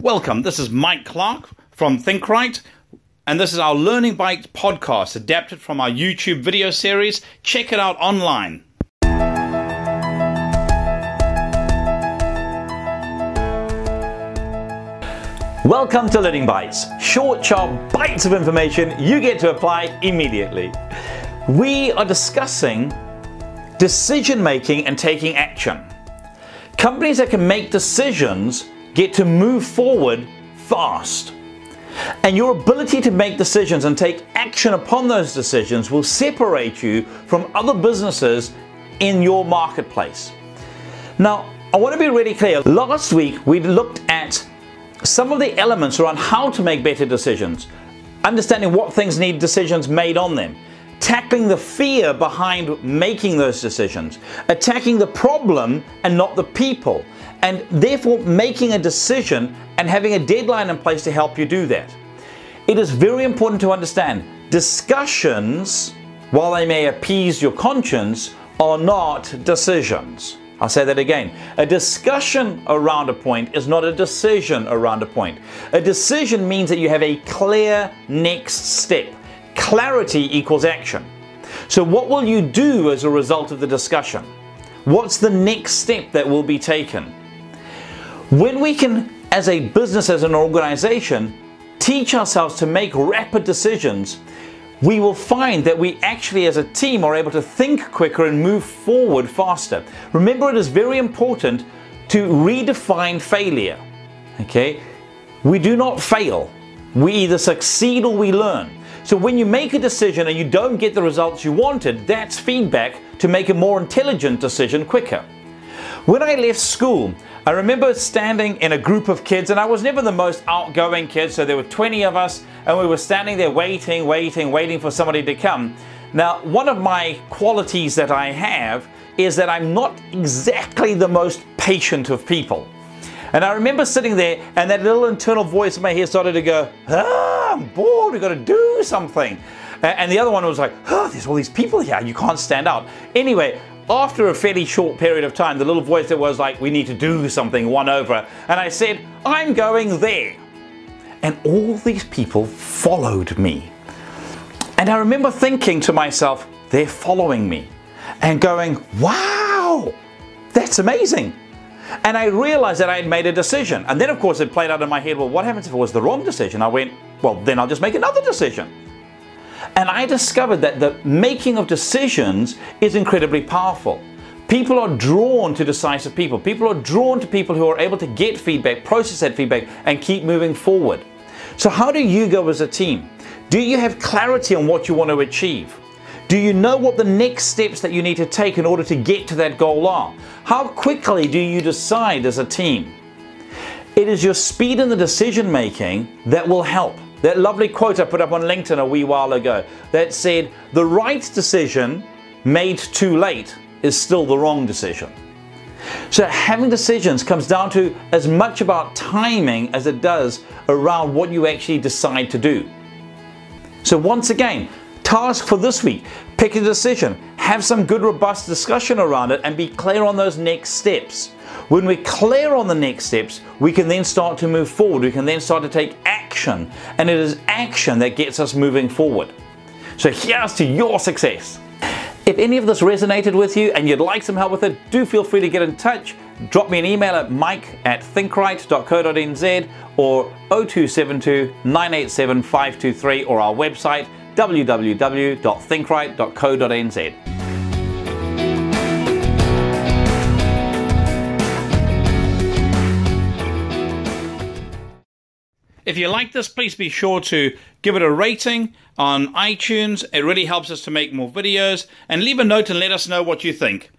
Welcome. This is Mike Clark from ThinkRight, and this is our Learning Bites podcast adapted from our YouTube video series. Check it out online. Welcome to Learning Bites, short, sharp bites of information you get to apply immediately. We are discussing decision making and taking action. Companies that can make decisions get to move forward fast. And your ability to make decisions and take action upon those decisions will separate you from other businesses in your marketplace. Now, I want to be really clear. Last week we looked at some of the elements around how to make better decisions, understanding what things need decisions made on them, tackling the fear behind making those decisions, attacking the problem and not the people, and therefore making a decision and having a deadline in place to help you do that. It is very important to understand discussions, while they may appease your conscience, are not decisions. I'll say that again. A discussion around a point is not a decision around a point. A decision means that you have a clear next step. Clarity equals action. So, what will you do as a result of the discussion? What's the next step that will be taken? When we can, as a business, as an organization, teach ourselves to make rapid decisions, we will find that we actually, as a team, are able to think quicker and move forward faster. Remember, it is very important to redefine failure. Okay? We do not fail. We either succeed or we learn. So when you make a decision and you don't get the results you wanted, that's feedback to make a more intelligent decision quicker. When I left school, I remember standing in a group of kids, and I was never the most outgoing kid, so there were 20 of us, and we were standing there waiting, waiting, waiting for somebody to come. Now, one of my qualities that I have is that I'm not exactly the most patient of people. And I remember sitting there, and that little internal voice in my head started to go, ah, I'm bored, we've got to do something. And the other one was like, oh, there's all these people here, you can't stand out. Anyway, after a fairly short period of time, the little voice that was like, we need to do something won over. And I said, I'm going there. And all these people followed me. And I remember thinking to myself, they're following me. And going, wow, that's amazing. And I realized that I had made a decision. And then, of course, it played out in my head well, what happens if it was the wrong decision? I went, well, then I'll just make another decision. And I discovered that the making of decisions is incredibly powerful. People are drawn to decisive people. People are drawn to people who are able to get feedback, process that feedback, and keep moving forward. So, how do you go as a team? Do you have clarity on what you want to achieve? Do you know what the next steps that you need to take in order to get to that goal are? How quickly do you decide as a team? It is your speed in the decision making that will help. That lovely quote I put up on LinkedIn a wee while ago that said, The right decision made too late is still the wrong decision. So, having decisions comes down to as much about timing as it does around what you actually decide to do. So, once again, Task for this week pick a decision, have some good, robust discussion around it, and be clear on those next steps. When we're clear on the next steps, we can then start to move forward. We can then start to take action, and it is action that gets us moving forward. So, here's to your success. If any of this resonated with you and you'd like some help with it, do feel free to get in touch. Drop me an email at mike at thinkright.co.nz or 0272 987 523 or our website www.thinkright.co.nz. If you like this, please be sure to give it a rating on iTunes. It really helps us to make more videos. And leave a note and let us know what you think.